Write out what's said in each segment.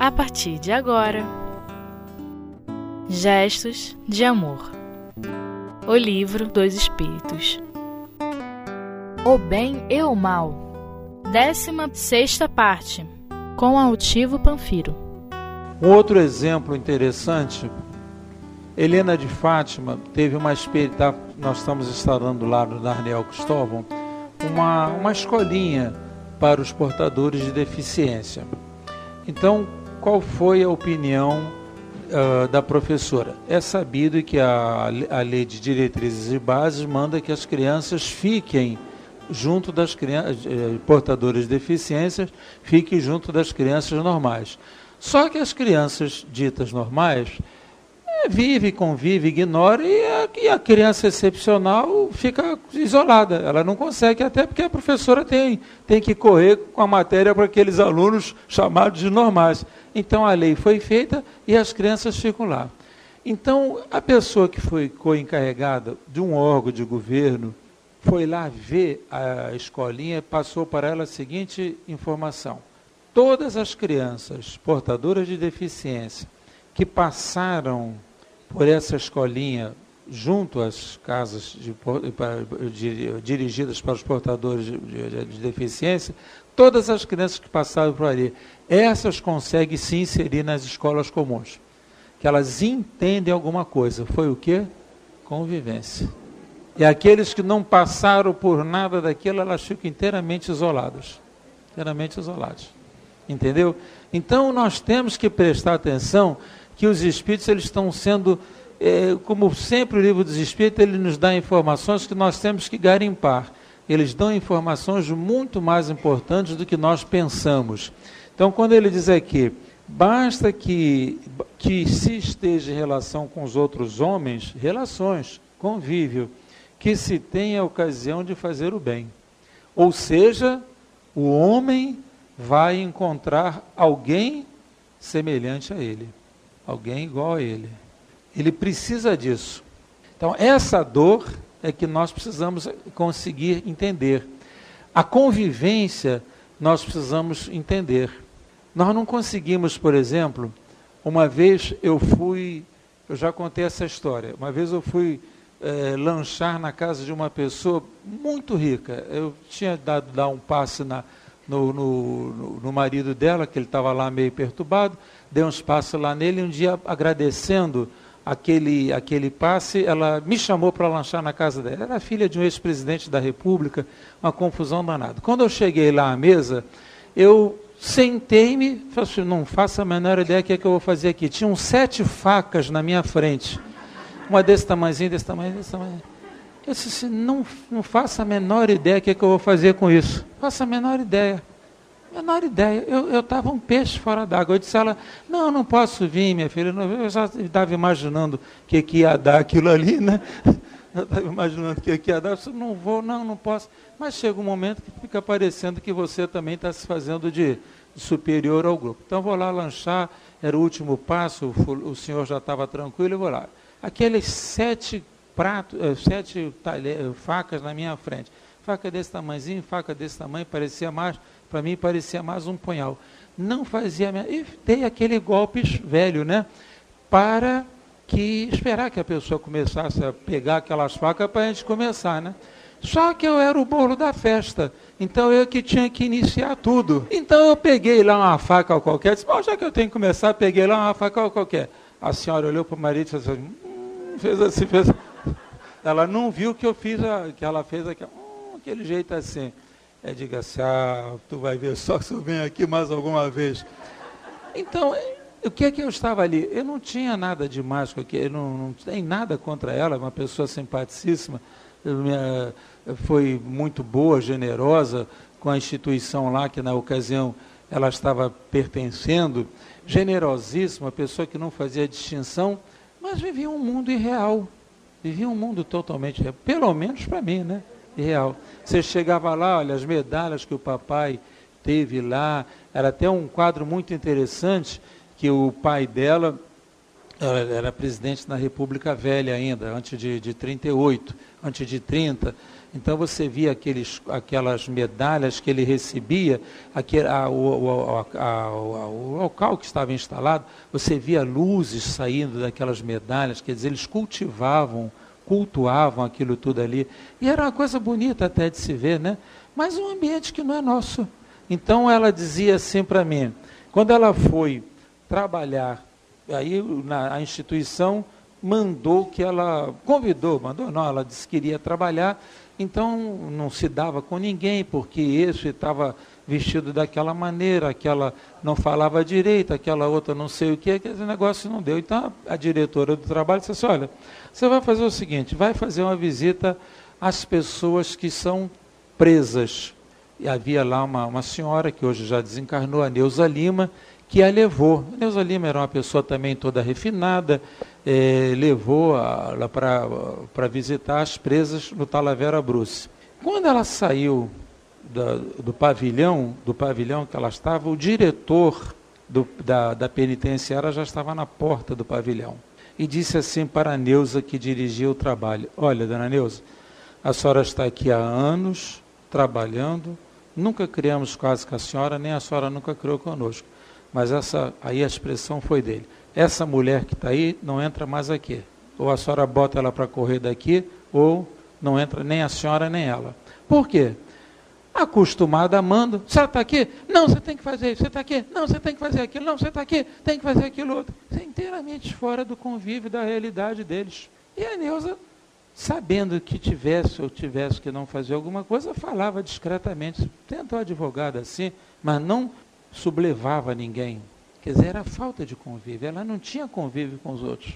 a partir de agora. Gestos de Amor. O Livro dos Espíritos. O Bem e o Mal. Décima sexta parte Com Altivo Panfiro. Um outro exemplo interessante Helena de Fátima teve uma experiência, nós estamos instalando lá no Darniel Cristóvão, uma, uma escolinha para os portadores de deficiência. Então, qual foi a opinião uh, da professora? É sabido que a, a lei de diretrizes e bases manda que as crianças fiquem junto das crianças, eh, portadores de deficiências, fiquem junto das crianças normais. Só que as crianças ditas normais é, vive, convive, ignora e a, e a, criança excepcional fica isolada. Ela não consegue, até porque a professora tem, tem que correr com a matéria para aqueles alunos chamados de normais. Então a lei foi feita e as crianças ficam lá. Então a pessoa que foi co-encarregada de um órgão de governo foi lá ver a escolinha e passou para ela a seguinte informação: todas as crianças portadoras de deficiência que passaram por essa escolinha junto às casas de, de, dirigidas para os portadores de, de, deficiência, todas as crianças que passaram por ali, essas conseguem se inserir nas escolas comuns. Que elas entendem alguma coisa. Foi o quê? Convivência. E aqueles que não passaram por nada daquilo, elas ficam inteiramente isoladas. Inteiramente isoladas. Entendeu? Então nós temos que prestar atenção que os espíritos eles estão sendo, é, como sempre o livro dos espíritos, ele nos dá informações que nós temos que garimpar. Eles dão informações muito mais importantes do que nós pensamos. Então, quando ele diz aqui, basta que, que se esteja em relação com os outros homens, relações, convívio, que se tenha a ocasião de fazer o bem. Ou seja, o homem vai encontrar alguém semelhante a ele alguém igual a ele. Ele precisa disso. Então, essa dor é que nós precisamos conseguir entender. A convivência nós precisamos entender. Nós não conseguimos, por exemplo, uma vez eu fui, eu já contei essa história, uma vez eu fui é, lanchar na casa de uma pessoa muito rica. Eu tinha dado dar um passe na, no, no, no marido dela, que ele estava lá meio perturbado dei um espaço lá nele. Um dia, agradecendo aquele, aquele passe, ela me chamou para lanchar na casa dela. Era filha de um ex-presidente da República, uma confusão danada. Quando eu cheguei lá à mesa, eu sentei-me, assim, não faço a menor ideia do que, é que eu vou fazer aqui. Tinham sete facas na minha frente, uma desse tamanhozinho, desse tamanho, desse tamanho. Eu disse assim, não, não faço a menor ideia do que, é que eu vou fazer com isso. Faço a menor ideia. Menor ideia. Eu estava um peixe fora d'água. Eu disse a ela, não, não posso vir, minha filha. Eu já estava imaginando o que, que ia dar aquilo ali, né? Eu estava imaginando o que, que ia dar. Eu disse, não vou, não, não posso. Mas chega um momento que fica parecendo que você também está se fazendo de, de, superior ao grupo. Então vou lá lanchar, era o último passo, o, o senhor já estava tranquilo, eu vou lá. Aqueles sete eh, sete talher, facas na minha frente. Faca desse tamanhozinho, faca desse tamanho, parecia mais para mim parecia mais um punhal. Não fazia. E dei aquele golpe velho, né? Para que esperar que a pessoa começasse a pegar aquelas facas para a gente começar, né? Só que eu era o bolo da festa, então eu que tinha que iniciar tudo. Então eu peguei lá uma faca qualquer, disse, já que eu tenho que começar, peguei lá uma faca qualquer. A senhora olhou para o marido e fez assim, hum, fez assim, fez assim. Ela não viu que eu fiz, a, que ela fez aquele, hum, aquele jeito assim. É, diga assim, ah, tu vai ver só se eu venho aqui mais alguma vez. Então, o que é que eu estava ali? Eu não tinha nada de mágico aqui, eu não, não tem nada contra ela, uma pessoa simpaticíssima, minha, foi muito boa, generosa com a instituição lá, que na ocasião ela estava pertencendo, generosíssima, pessoa que não fazia distinção, mas vivia um mundo irreal, vivia um mundo totalmente, pelo menos para mim, né? Irreal. Você chegava lá, olha, as medalhas que o papai teve lá, era até um quadro muito interessante que o pai dela ela era presidente da República Velha ainda, antes de, de 38, antes de 30. Então você via aqueles, aquelas medalhas que ele recebia, aquele, a, o, a, a, o, local que estava instalado, você via luzes saindo daquelas medalhas, quer dizer, eles cultivavam, cultuavam aquilo tudo ali. E era uma coisa bonita até de se ver, né? Mas um ambiente que não é nosso. Então ela dizia assim para mim, quando ela foi trabalhar aí na, a instituição mandou que ela, convidou, mandou não, ela disse que queria trabalhar, então não se dava com ninguém, porque esse estava vestido daquela maneira, aquela não falava direito, aquela outra não sei o que, aquele negócio não deu. Então a, a diretora do trabalho disse assim, olha, você vai fazer o seguinte, vai fazer uma visita às pessoas que são presas. E havia lá uma, uma senhora que hoje já desencarnou, a Neuza Lima, que a levou. Neuza Lima era uma pessoa também toda refinada, é, levou ela para visitar as presas no Talavera Bruce. Quando ela saiu da, do pavilhão, do pavilhão que ela estava, o diretor do, da, da penitenciária já estava na porta do pavilhão. E disse assim para a Neuza, que dirigia o trabalho: Olha, dona Neuza, a senhora está aqui há anos trabalhando, nunca criamos quase com a senhora, nem a senhora nunca criou conosco. Mas essa aí a expressão foi dele. Essa mulher que está aí não entra mais aqui. Ou a senhora bota ela para correr daqui, ou não entra nem a senhora nem ela. Por quê? Acostumada a mando. Você está aqui? Não, você tem que fazer isso. Você está aqui? Não, você tem que fazer aquilo. Não, você está aqui? Tem que fazer aquilo outro. Você é inteiramente fora do convívio da realidade deles. E a Neuza, sabendo que tivesse ou tivesse que não fazer alguma coisa, falava discretamente. Tenta o advogado assim, mas não sublevava ninguém. Quer dizer, era falta de convívio. Ela não tinha convívio com os outros.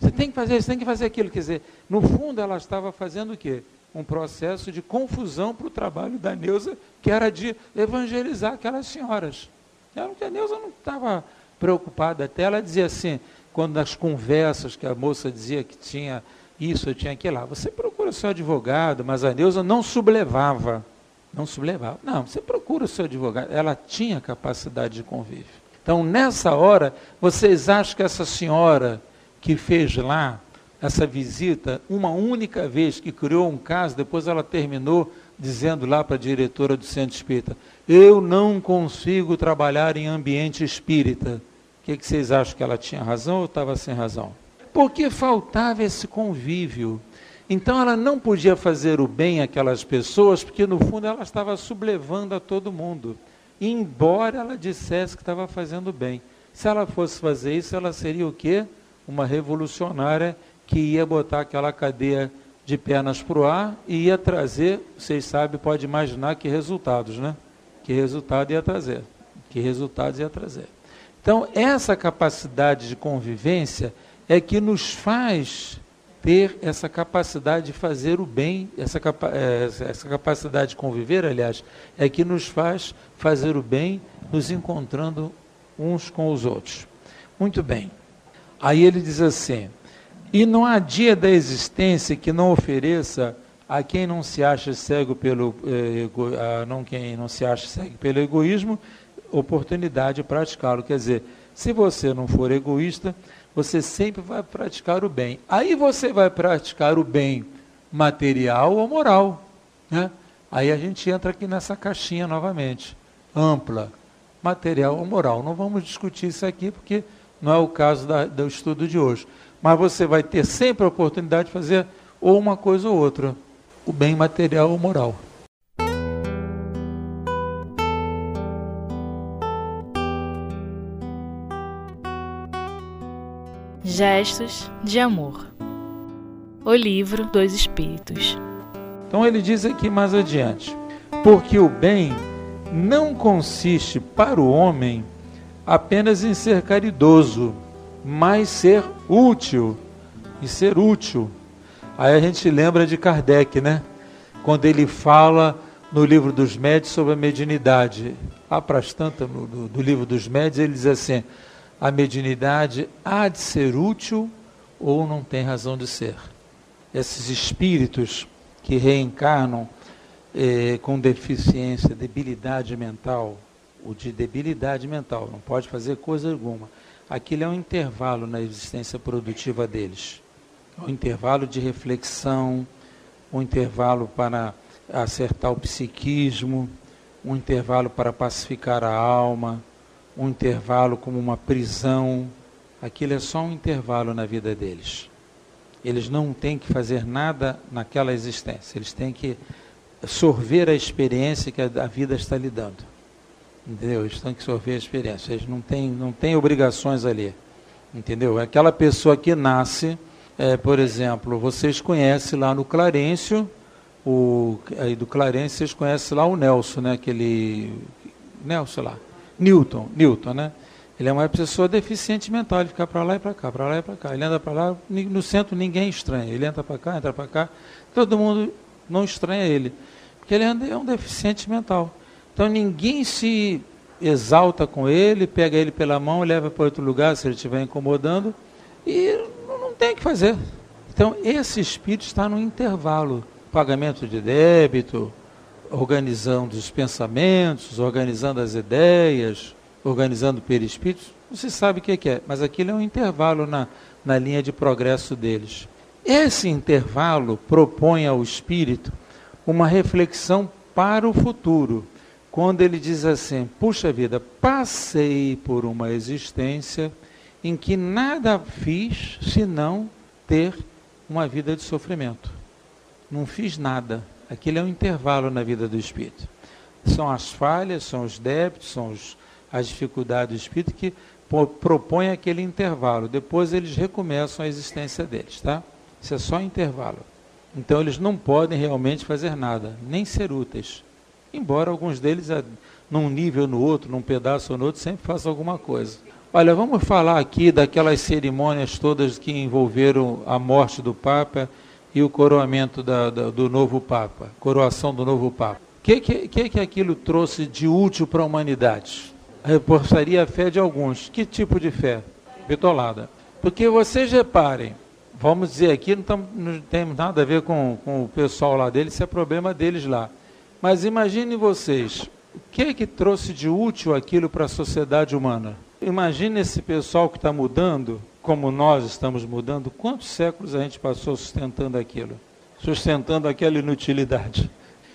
Você tem que fazer isso, tem que fazer aquilo. Quer dizer, no fundo ela estava fazendo o quê? Um processo de confusão para o trabalho da Neuza, que era de evangelizar aquelas senhoras. Ela, a Neuza não estava preocupada. Até ela dizia assim, quando nas conversas que a moça dizia que tinha isso, eu tinha aquilo lá, você procura seu advogado, mas a Neuza não sublevava. Não sublevava. Não, você procura o seu advogado. Ela tinha capacidade de convívio. Então, nessa hora, vocês acham que essa senhora que fez lá essa visita, uma única vez que criou um caso, depois ela terminou dizendo lá para a diretora do centro espírita: Eu não consigo trabalhar em ambiente espírita. O que, que vocês acham que ela tinha razão ou estava sem razão? Porque faltava esse convívio. Então ela não podia fazer o bem àquelas pessoas, porque no fundo ela estava sublevando a todo mundo, embora ela dissesse que estava fazendo bem. Se ela fosse fazer isso, ela seria o quê? Uma revolucionária que ia botar aquela cadeia de pernas para o ar e ia trazer, vocês sabem, pode imaginar que resultados, né? Que resultado ia trazer. Que resultados ia trazer. Então, essa capacidade de convivência é que nos faz ter essa capacidade de fazer o bem, essa, capa é, essa capacidade de conviver, aliás, é que nos faz fazer o bem, nos encontrando uns com os outros. Muito bem. Aí ele diz assim: e não há dia da existência que não ofereça a quem não se acha cego pelo eh, a não quem não se acha cego pelo egoísmo oportunidade de praticá-lo. Quer dizer, se você não for egoísta, você sempre vai praticar o bem. Aí você vai praticar o bem material ou moral. Né? Aí a gente entra aqui nessa caixinha novamente, ampla, material ou moral. Não vamos discutir isso aqui porque não é o caso da, do estudo de hoje. Mas você vai ter sempre a oportunidade de fazer ou uma coisa ou outra, o bem material ou moral. Gestos de Amor. O livro dos Espíritos. Então ele diz aqui mais adiante: porque o bem não consiste para o homem apenas em ser caridoso, mas ser útil. E ser útil. Aí a gente lembra de Kardec, né? Quando ele fala no livro dos médios sobre a mediunidade. A Prastanta, no, no, no livro dos médios, ele diz assim: a mediunidade há de ser útil ou não tem razão de ser. Esses espíritos que reencarnam eh, com deficiência, debilidade mental, ou de debilidade mental, não pode fazer coisa alguma, aquilo é um intervalo na existência produtiva deles. Um intervalo de reflexão, um intervalo para acertar o psiquismo, um intervalo para pacificar a alma, um intervalo como uma prisão. Aquilo é só um intervalo na vida deles. Eles não têm que fazer nada naquela existência, eles têm que sorver a experiência que a vida está lhe dando. Entendeu? Eles têm que sorver a experiência. Eles não têm, não têm obrigações ali. Entendeu? Aquela pessoa que nasce, é, por exemplo, vocês conhecem lá no Clarencio, o, aí do Clarence vocês conhecem lá o Nelson, né? Aquele. Nelson lá. Newton, Newton, né? Ele é uma pessoa deficiente mental, ele fica para lá e para cá, para lá e para cá. Ele anda para lá, no centro ninguém estranha. Ele entra para cá, entra para cá, todo mundo não estranha ele. Porque ele é um deficiente mental. Então ninguém se exalta com ele, pega ele pela mão, leva para outro lugar se ele estiver incomodando, e não tem o que fazer. Então esse espírito está no intervalo pagamento de débito, organizando os pensamentos, organizando as ideias, organizando perispíritos, você sabe o que é, mas aquilo é um intervalo na, na linha de progresso deles. Esse intervalo propõe ao espírito uma reflexão para o futuro, quando ele diz assim: puxa vida, passei por uma existência em que nada fiz senão ter uma vida de sofrimento não fiz nada. Aquilo é um intervalo na vida do espírito. São as falhas, são os débitos, são os, as dificuldades do espírito que propõem aquele intervalo. Depois eles recomeçam a existência deles, tá? Isso é só intervalo. Então eles não podem realmente fazer nada, nem ser úteis. Embora alguns deles, num nível ou no outro, num pedaço ou no outro, sempre façam alguma coisa. Olha, vamos falar aqui daquelas cerimônias todas que envolveram a morte do Papa e o coroamento da, da, do novo Papa, coroação do novo Papa. O que, que, que aquilo trouxe de útil para a humanidade? Reforçaria a fé de alguns. Que tipo de fé? Bitolada. Porque vocês reparem, vamos dizer aqui, não, tam, não tem nada a ver com, com o pessoal lá deles, isso é problema deles lá. Mas imaginem vocês, o que que trouxe de útil aquilo para a sociedade humana? Imagine esse pessoal que está mudando, como nós estamos mudando, quantos séculos a gente passou sustentando aquilo? Sustentando aquela inutilidade.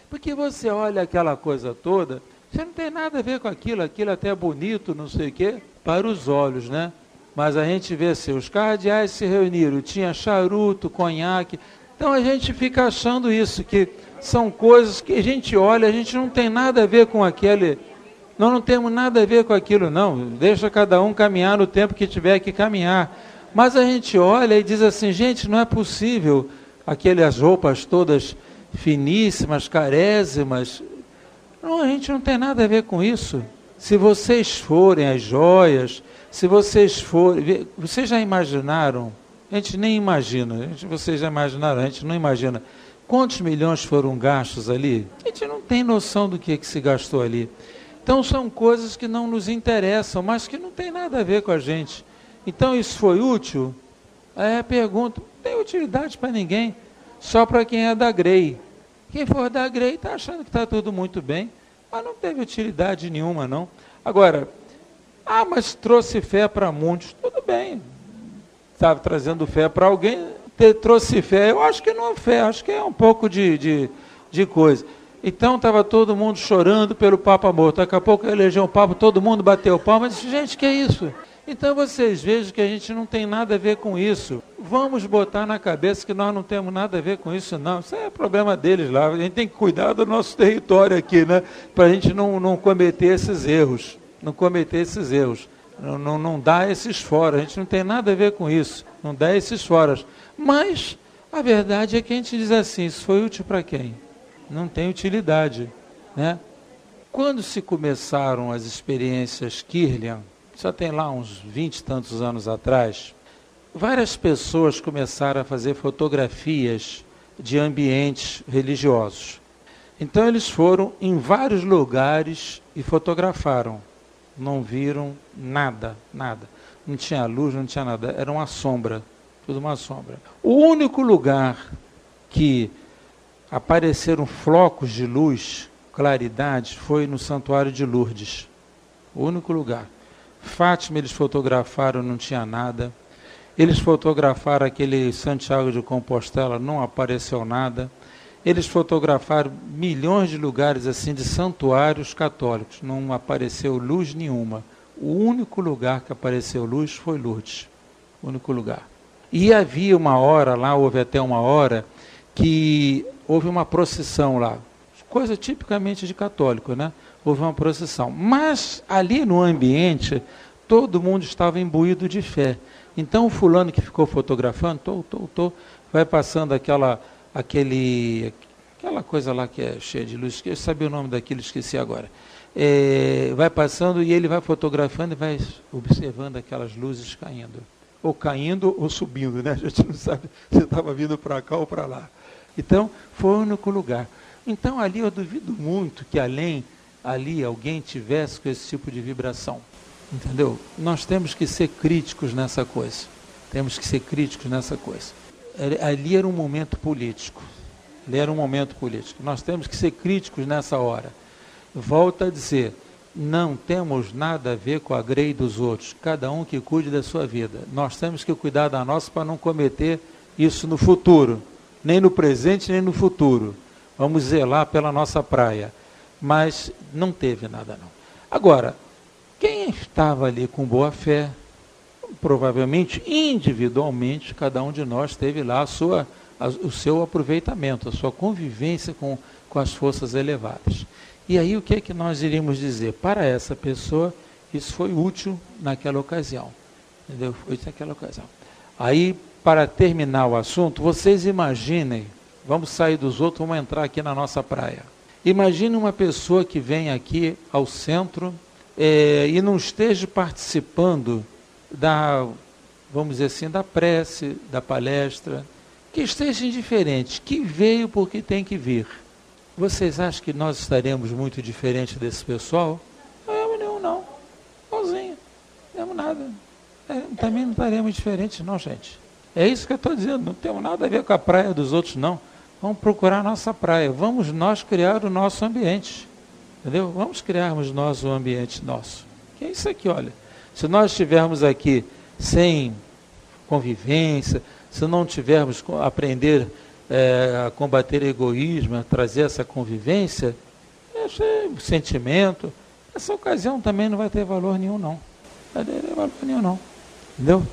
Porque você olha aquela coisa toda, você não tem nada a ver com aquilo, aquilo até é bonito, não sei o quê, para os olhos, né? Mas a gente vê assim, os cardeais se reuniram, tinha charuto, conhaque. Então a gente fica achando isso, que são coisas que a gente olha, a gente não tem nada a ver com aquele. Nós não temos nada a ver com aquilo, não. Deixa cada um caminhar no tempo que tiver que caminhar. Mas a gente olha e diz assim, gente, não é possível aquelas roupas todas finíssimas, carésimas. Não, a gente não tem nada a ver com isso. Se vocês forem as joias, se vocês forem. Vocês já imaginaram? A gente nem imagina. A gente, vocês já imaginaram? A gente não imagina. Quantos milhões foram gastos ali? A gente não tem noção do que, que se gastou ali. Então são coisas que não nos interessam, mas que não tem nada a ver com a gente. Então isso foi útil? Aí a pergunta, não tem utilidade para ninguém, só para quem é da Grey. Quem for da Grey está achando que está tudo muito bem, mas não teve utilidade nenhuma não. Agora, ah, mas trouxe fé para muitos, tudo bem. Estava trazendo fé para alguém, trouxe fé, eu acho que não é fé, acho que é um pouco de, de, de coisa. Então estava todo mundo chorando pelo Papa morto. Daqui a pouco elegeu o Papa, todo mundo bateu palma. Disse, gente, que é isso? Então vocês vejam que a gente não tem nada a ver com isso. Vamos botar na cabeça que nós não temos nada a ver com isso, não. Isso é problema deles lá. A gente tem que cuidar do nosso território aqui, né? Para a gente não, não cometer esses erros. Não cometer esses erros. Não, não, não dá esses fora. A gente não tem nada a ver com isso. Não dá esses fora. Mas a verdade é que a gente diz assim: isso foi útil para quem? Não tem utilidade. Né? Quando se começaram as experiências Kirlian, já tem lá uns vinte e tantos anos atrás, várias pessoas começaram a fazer fotografias de ambientes religiosos. Então eles foram em vários lugares e fotografaram. Não viram nada, nada. Não tinha luz, não tinha nada. Era uma sombra, tudo uma sombra. O único lugar que apareceram flocos de luz, claridade, foi no Santuário de Lourdes. O único lugar Fátima eles fotografaram, não tinha nada. Eles fotografaram aquele Santiago de Compostela, não apareceu nada. Eles fotografaram milhões de lugares assim de santuários católicos, não apareceu luz nenhuma. O único lugar que apareceu luz foi Lourdes, o único lugar. E havia uma hora lá, houve até uma hora que houve uma procissão lá, coisa tipicamente de católico, né? Houve uma procissão. Mas ali no ambiente, todo mundo estava imbuído de fé. Então o fulano que ficou fotografando, tô, tô, tô, vai passando aquela aquele aquela coisa lá que é cheia de luz, eu sabia o nome daquilo, esqueci agora. É, vai passando e ele vai fotografando e vai observando aquelas luzes caindo. Ou caindo ou subindo, né? A gente não sabe se estava vindo para cá ou para lá. Então, foi o único lugar. Então, ali eu duvido muito que além, ali, alguém tivesse com esse tipo de vibração. Entendeu? Nós temos que ser críticos nessa coisa. Temos que ser críticos nessa coisa. Ali era um momento político. Ali era um momento político. Nós temos que ser críticos nessa hora. Volto a dizer, não temos nada a ver com a grei dos outros. Cada um que cuide da sua vida. Nós temos que cuidar da nossa para não cometer isso no futuro. Nem no presente, nem no futuro. Vamos zelar pela nossa praia. Mas não teve nada não. Agora, quem estava ali com boa fé, provavelmente individualmente, cada um de nós teve lá a sua, a, o seu aproveitamento, a sua convivência com, com as forças elevadas. E aí o que é que nós iríamos dizer? Para essa pessoa, isso foi útil naquela ocasião. Entendeu? Foi útil naquela ocasião. Aí, para terminar o assunto, vocês imaginem, vamos sair dos outros, vamos entrar aqui na nossa praia. Imagine uma pessoa que vem aqui ao centro é, e não esteja participando da, vamos dizer assim, da prece, da palestra, que esteja indiferente, que veio porque tem que vir. Vocês acham que nós estaremos muito diferentes desse pessoal? Não, não, não. Igualzinho. Não nada. É, também não estaremos diferentes, não, gente. É isso que eu estou dizendo. Não temos nada a ver com a praia dos outros, não. Vamos procurar a nossa praia. Vamos nós criar o nosso ambiente. Entendeu? Vamos criarmos nós o ambiente nosso. Que é isso aqui, olha. Se nós estivermos aqui sem convivência, se não tivermos aprender é, a combater egoísmo, a trazer essa convivência, esse sentimento, essa ocasião também não vai ter valor nenhum, não. Não vai ter valor nenhum, não. Entendeu?